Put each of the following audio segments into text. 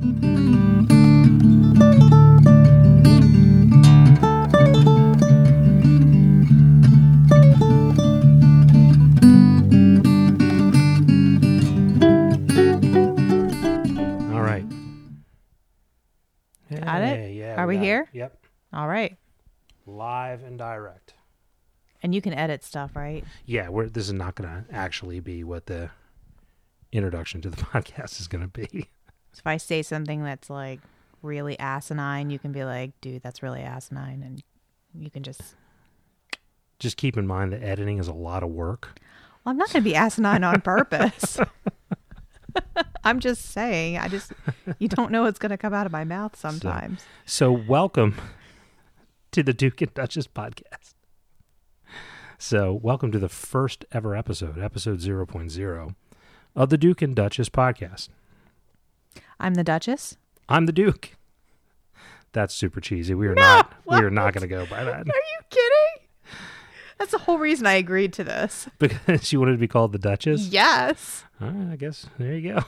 All right. Got it? Yeah. Are we it. here? Yep. All right. Live and direct. And you can edit stuff, right? Yeah, we're, this is not going to actually be what the introduction to the podcast is going to be. So if I say something that's like really asinine, you can be like, dude, that's really asinine. And you can just, Just keep in mind that editing is a lot of work. well, I'm not going to be asinine on purpose. I'm just saying, I just, you don't know what's going to come out of my mouth sometimes. So, welcome to the Duke and Duchess podcast. So, welcome to the first ever episode, episode 0.0 of the Duke and Duchess podcast. I'm the Duchess. I'm the Duke. That's super cheesy. We are not we are not going to go by that Are you kidding? That's the whole reason I agreed to this. because you wanted to be called the Duchess. Yes. All right, I guess there you go.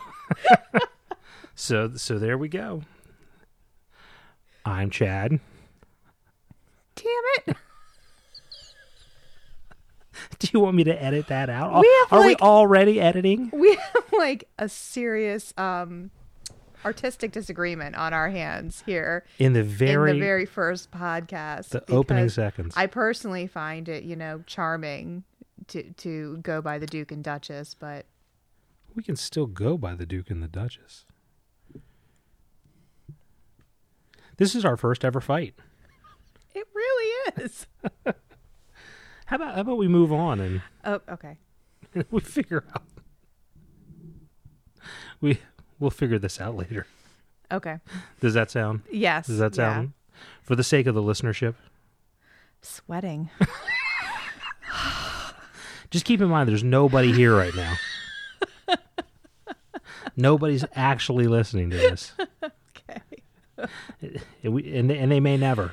so so there we go. I'm Chad. Damn it. Do you want me to edit that out? We have, Are we already editing? We have like a serious um artistic disagreement on our hands here In the very, in the very first podcast. the opening seconds. I personally find it, you know, charming to to go by the Duke and Duchess, but we can still go by the Duke and the Duchess. This is our first ever fight. it really is. How about how about we move on and Oh, okay. we figure out we we'll figure this out later. Okay. Does that sound? Yes. Does that yeah. sound for the sake of the listenership? sweating? Just keep in mind there's nobody here right now. Nobody's actually listening to this. Okay. And, we, and, they, and they may never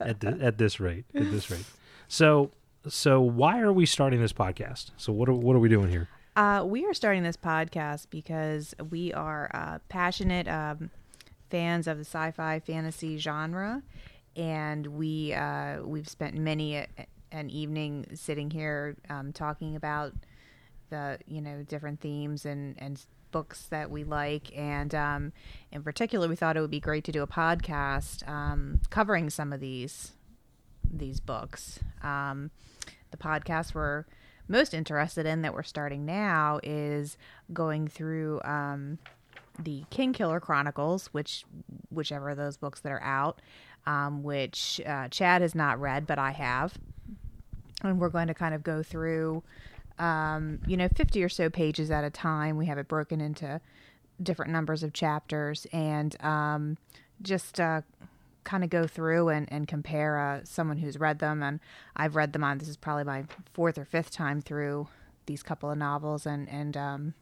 at, the, at this rate at this rate so so why are we starting this podcast so what are, what are we doing here Uh, we are starting this podcast because we are uh, passionate um, fans of the sci-fi fantasy genre, and we uh, we've spent many a, an evening sitting here um, talking about the you know different themes and and books that we like, and um, in particular, we thought it would be great to do a podcast um, covering some of these these books. Um, the podcast we're most interested in that we're starting now is going through um, the Kingkiller Chronicles, which whichever of those books that are out, um, which uh, Chad has not read, but I have, and we're going to kind of go through, um, you know, fifty or so pages at a time. We have it broken into different numbers of chapters, and um, just uh, kind of go through and, and compare uh, someone who's read them and i've read them on this is probably my fourth or fifth time through these couple of novels and and um,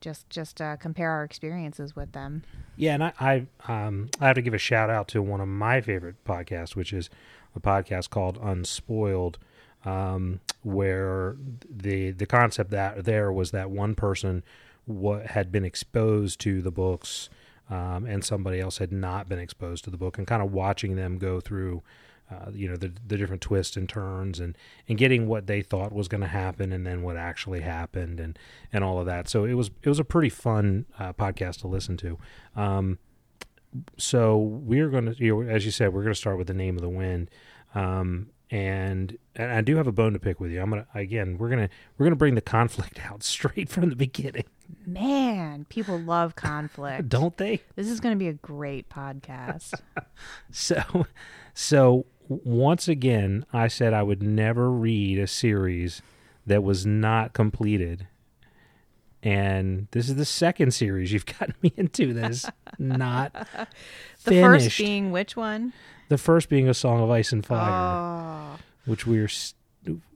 just just uh, compare our experiences with them. Yeah and i I, um, I have to give a shout out to one of my favorite podcasts which is a podcast called unspoiled um, where the the concept that there was that one person what had been exposed to the books um, and somebody else had not been exposed to the book and kind of watching them go through uh, you know the the different twists and turns and and getting what they thought was going to happen and then what actually happened and and all of that. So it was it was a pretty fun uh, podcast to listen to. Um, so we're going to you know as you said we're going to start with the name of the wind. Um, and and I do have a bone to pick with you. I'm gonna again. We're gonna we're gonna bring the conflict out straight from the beginning, man people love conflict don't they? this is going to be a great podcast So, so once again, I said I would never read a series that was not completed, and this is the second series you've gotten me into that is not the finished. first being which one? The first being a Song of Ice and Fire, Oh, which we are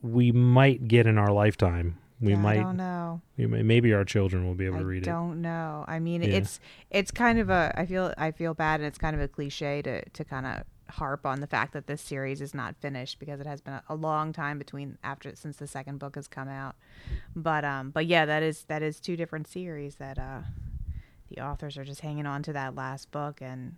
we might get in our lifetime. We I might, don't know. we may, maybe our children will be able I to read it. I don't know. I mean, Yeah. it's it's kind of a. I feel I feel bad, and it's kind of a cliche to to kind of harp on the fact that this series is not finished because it has been a, a long time between after since the second book has come out. But um, but yeah, that is that is two different series that uh the authors are just hanging on to that last book, and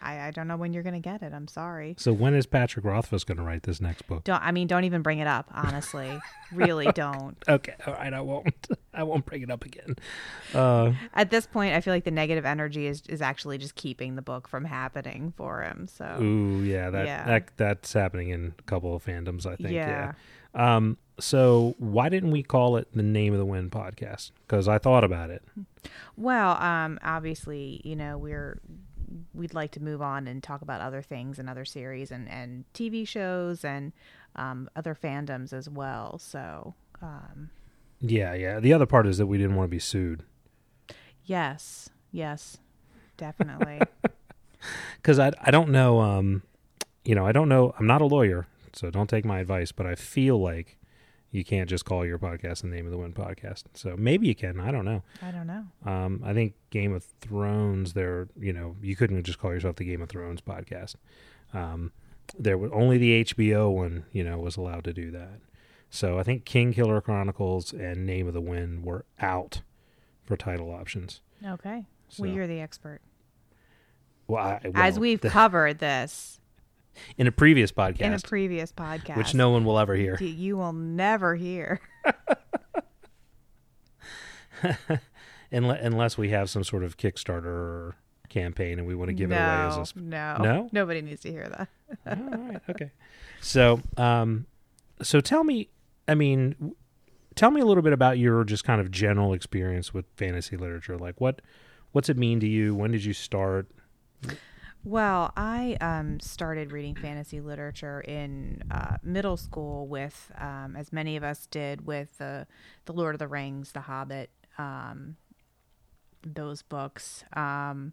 I, I don't know when you're going to get it. I'm sorry. So when is Patrick Rothfuss going to write this next book? Don't I mean don't even bring it up, honestly. really don't. Okay, all right, I won't. I won't bring it up again. Uh, At this point, I feel like the negative energy is is actually just keeping the book from happening for him. So ooh, yeah, that, Yeah. that that's happening in a couple of fandoms, I think. Yeah. Yeah. Um. So why didn't we call it the Name of the Wind podcast? Because I thought about it. Well, um, obviously, you know, we're we'd like to move on and talk about other things and other series and and TV shows and um, other fandoms as well. So, um, Yeah, yeah. The other part is that we didn't want to be sued. yes, yes, definitely. because I I don't know um you know I don't know I'm not a lawyer so don't take my advice but I feel like you can't just call your podcast the name of the wind podcast so maybe you can I don't know I don't know. um I think Game of Thrones there you know you couldn't just call yourself the Game of Thrones podcast um there was only the HBO one you know was allowed to do that so I think Kingkiller Chronicles and Name of the Wind were out for title options Okay. so Well, you're the expert. well, I, As we've the- covered this in a previous podcast in a previous podcast, which no one will ever hear you will never hear. Unle- unless we have some sort of Kickstarter campaign and we want to give no, it away as a. Sp- no, No? nobody needs to hear that. All right, okay. So, um, so tell me, I mean, tell me a little bit about your just kind of general experience with fantasy literature. Like, what, what's it mean to you? When did you start? Well, I um, started reading fantasy literature in uh, middle school with, um, as many of us did, with the the Lord of the Rings, The Hobbit, um, those books. Um,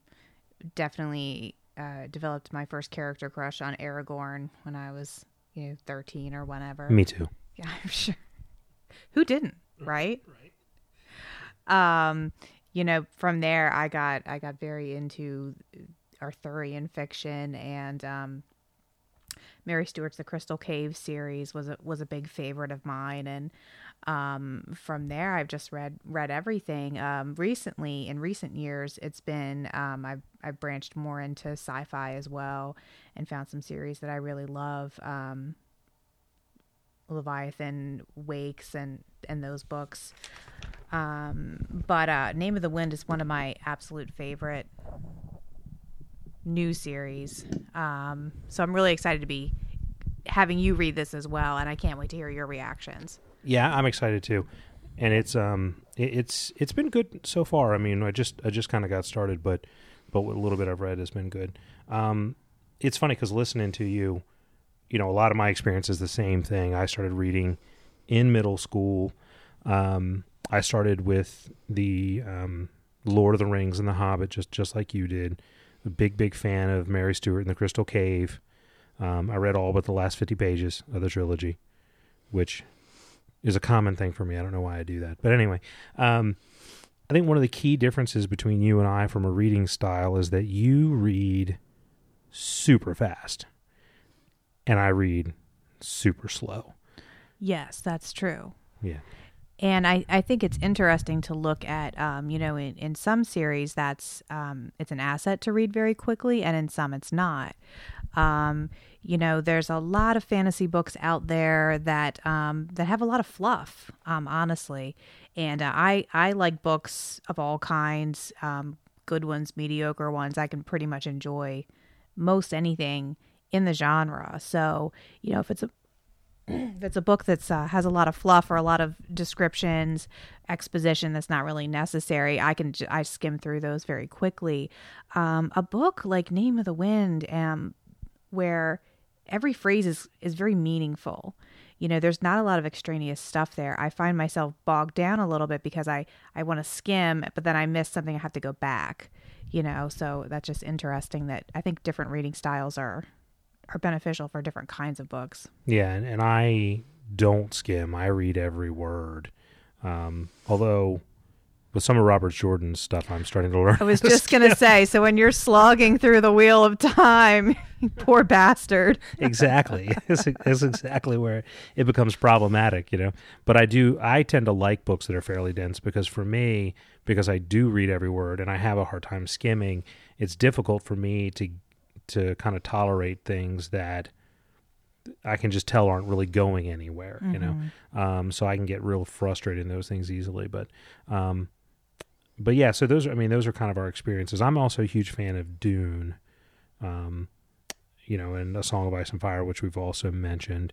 definitely uh, developed my first character crush on Aragorn when I was, you know, thirteen or whenever. Me too. Yeah, I'm sure. Who didn't, right? Right. Um, you know, from there I got I got very into Arthurian fiction and um Mary Stewart's The Crystal Cave series was a was a big favorite of mine and um from there I've just read read everything. Um recently in recent years it's been um I've I've branched more into sci-fi as well and found some series that I really love. Um Leviathan Wakes and and those books. Um, but uh, Name of the Wind is one of my absolute favorite new series. Um, so I'm really excited to be having you read this as well, and I can't wait to hear your reactions. Yeah, I'm excited too, and it's um it, it's it's been good so far. I mean, I just I just kind of got started, but but what a little bit I've read has been good. Um, it's funny because listening to you, you know, a lot of my experience is the same thing. I started reading in middle school. Um, I started with the um, Lord of the Rings and The Hobbit, just just like you did. A big big fan of Mary Stewart and the Crystal Cave. Um, I read all but the last fifty pages of the trilogy, which is a common thing for me. I don't know why I do that. But anyway, um, I think one of the key differences between you and I from a reading style is that you read super fast and I read super slow. Yes, that's true. Yeah. And I, I think it's interesting to look at, um, you know, in, in some series that's um, it's an asset to read very quickly, and in some it's not. Um, you know, there's a lot of fantasy books out there that um, that have a lot of fluff, um, honestly. And uh, I I like books of all kinds, um, good ones, mediocre ones. I can pretty much enjoy most anything in the genre. So you know, if it's a if it's a book that's uh, has a lot of fluff or a lot of descriptions, exposition that's not really necessary, I can I skim through those very quickly. Um, a book like Name of the Wind, um, where every phrase is is very meaningful. You know, there's not a lot of extraneous stuff there. I find myself bogged down a little bit because I I want to skim, but then I miss something. I have to go back. You know, so that's just interesting. That I think different reading styles are are beneficial for different kinds of books. Yeah, and, and I don't skim. I read every word. Um, although with some of Robert Jordan's stuff, I'm starting to learn. I was just going to say, so when you're slogging through the wheel of time, poor bastard. exactly. It's exactly where it becomes problematic, you know. But I do, I tend to like books that are fairly dense because for me, because I do read every word and I have a hard time skimming, it's difficult for me to to kind of tolerate things that I can just tell aren't really going anywhere, you know. Um, so I can get real frustrated in those things easily. But um, but yeah, so those are, I mean, those are kind of our experiences. I'm also a huge fan of Dune, um, you know, and A Song of Ice and Fire, which we've also mentioned.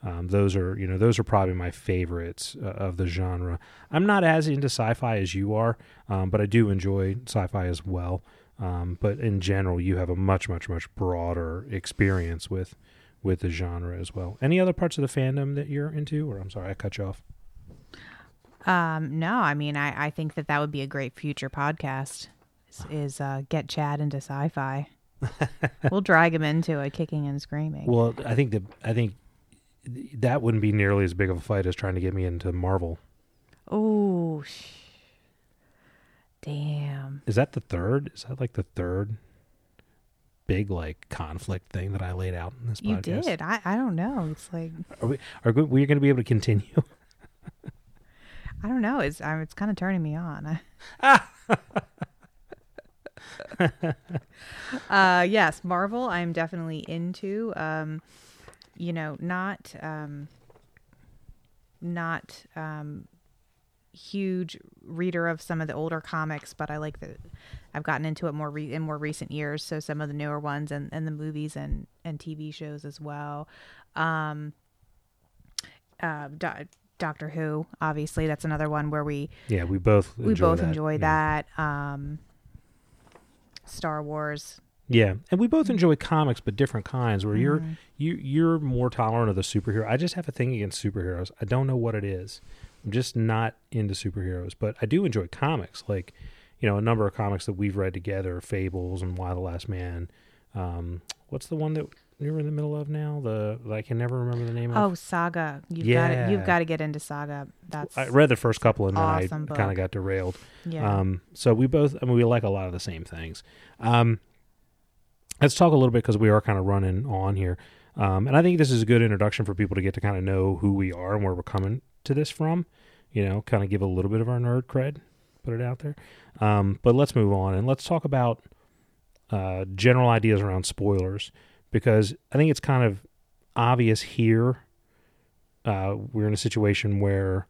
Um, those are, you know, those are probably my favorites uh, of the genre. I'm not as into sci-fi as you are, um, but I do enjoy sci-fi as well. Um, but in general, you have a much, much, much broader experience with with the genre as well. Any other parts of the fandom that you're into? Or I'm sorry, I cut you off. Um, no, I mean, I, I think that that would be a great future podcast. Is, is uh, get Chad into sci-fi. we'll drag him into it, kicking and screaming. Well, I think that I think that wouldn't be nearly as big of a fight as trying to get me into Marvel. Oh, damn! Is that the third? Is that like the third big like conflict thing that I laid out in this You podcast? did. I, I don't know. It's like Are we are we, we going to be able to continue? I don't know. It's I'm, it's kind of turning me on. uh, yes, Marvel. I'm definitely into. Um, you know, not um, not um, huge reader of some of the older comics, but I like that I've gotten into it more re- in more recent years. So some of the newer ones and, and the movies and and TV shows as well. Um, uh, Do- Doctor Who, obviously, that's another one where we yeah, we both we enjoy both that. enjoy yeah. that. Um, Star Wars. Yeah, and we both enjoy comics, but different kinds. Where you're Mm-hmm. you you're more tolerant of the superhero. I just have a thing against superheroes. I don't know what it is. I'm just not into superheroes, but I do enjoy comics. Like, you know, a number of comics that we've read together: Fables and Y: The Last Man. Um, what's the one that you're in the middle of now? The that I can never remember the name of. Oh. Saga. You've got to Yeah. you've got to get into Saga. That's I read the first couple and then awesome I kind of got derailed. yeah. Um, so we both, I mean, we like a lot of the same things. Um, let's talk a little bit because we are kind of running on here. Um, and I think this is a good introduction for people to get to kind of know who we are and where we're coming to this from. You know, kind of give a little bit of our nerd cred, put it out there. Um, but let's move on and let's talk about uh, general ideas around spoilers because I think it's kind of obvious here. Uh, we're in a situation where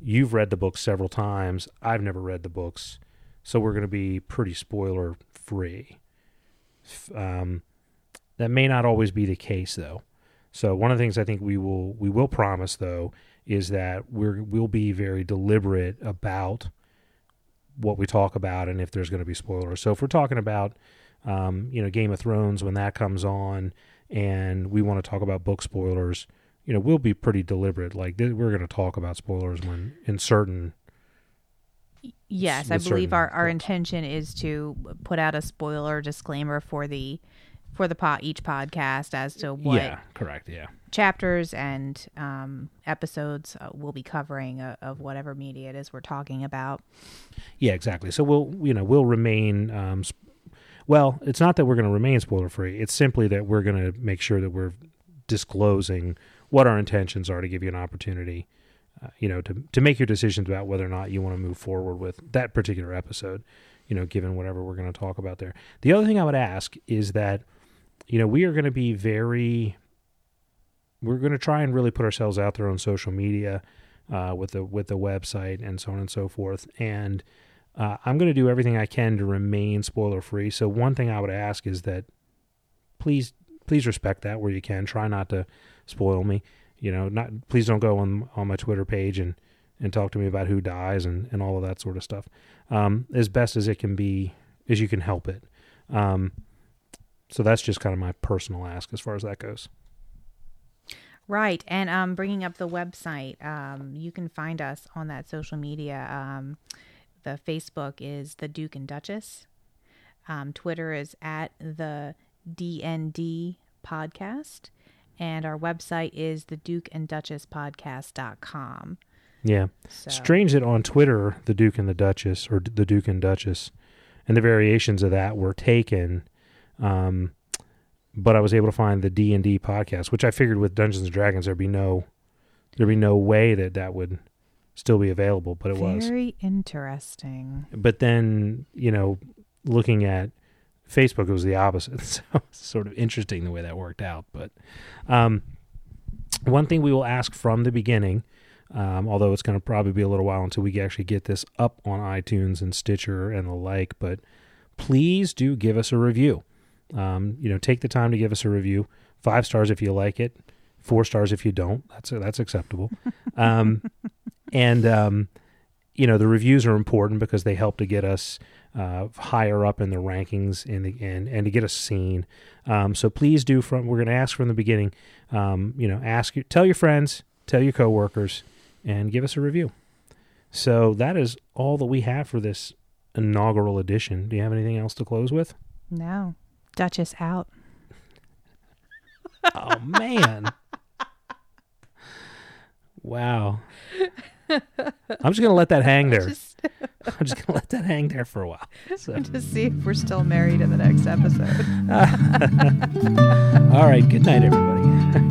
you've read the book several times. I've never read the books, so we're going to be pretty spoiler free. Um, that may not always be the case, though. So one of the things I think we will we will promise though is that we're we'll be very deliberate about what we talk about and if there's going to be spoilers. So if we're talking about um, you know Game of Thrones when that comes on and we want to talk about book spoilers, you know we'll be pretty deliberate. Like th- we're going to talk about spoilers when in certain yes, I believe certain our, our intention is to put out a spoiler disclaimer for the for the pot each podcast as to what yeah correct yeah chapters and um, episodes uh, we'll be covering uh, of whatever media it is we're talking about. Yeah, exactly. So we'll you know we'll remain. Um, sp- well, it's not that we're going to remain spoiler free. It's simply that we're going to make sure that we're disclosing what our intentions are to give you an opportunity, uh, you know, to to make your decisions about whether or not you want to move forward with that particular episode. You know, given whatever we're going to talk about there. The other thing I would ask is that, you know, we are going to be very. We're going to try and really put ourselves out there on social media, uh, with the with the website and so on and so forth, and uh, I'm going to do everything I can to remain spoiler free. So one thing I would ask is that please please respect that where you can. Try not to spoil me. You know, not please don't go on on my Twitter page and and talk to me about who dies and and all of that sort of stuff. Um, as best as it can be, as you can help it. Um, so that's just kind of my personal ask as far as that goes. Right, and um, bringing up the website, um, you can find us on that social media. Um, the Facebook is the Duke and Duchess. Um, Twitter is at the DND podcast, and our website is the Duke and Duchess podcast.com. Yeah. So. Strange that on Twitter, the Duke and the Duchess, or the Duke and Duchess, and the variations of that were taken. Um, but I was able to find the D and D podcast, which I figured with Dungeons and Dragons there'd be no, there'd be no way that that would still be available, but it was. Very interesting. But then you know, looking at Facebook, it was the opposite. So it's sort of interesting the way that worked out. But um, one thing we will ask from the beginning um, although it's going to probably be a little while until we actually get this up on iTunes and Stitcher and the like. But please do give us a review. Um, you know, take the time to give us a review. Five stars if you like it. Four stars if you don't. That's that's acceptable. Um, and um, you know, the reviews are important because they help to get us uh, higher up in the rankings in the end and to get us seen. Um, so please do. From we're going to ask from the beginning. Um, you know, ask tell your friends, tell your coworkers and give us a review. So that is all that we have for this inaugural edition. Do you have anything else to close with? No. Duchess out. oh man. Wow. I'm just gonna let that hang there. Just, I'm just gonna let that hang there for a while. So. to see if we're still married in the next episode. All right. Good night, everybody.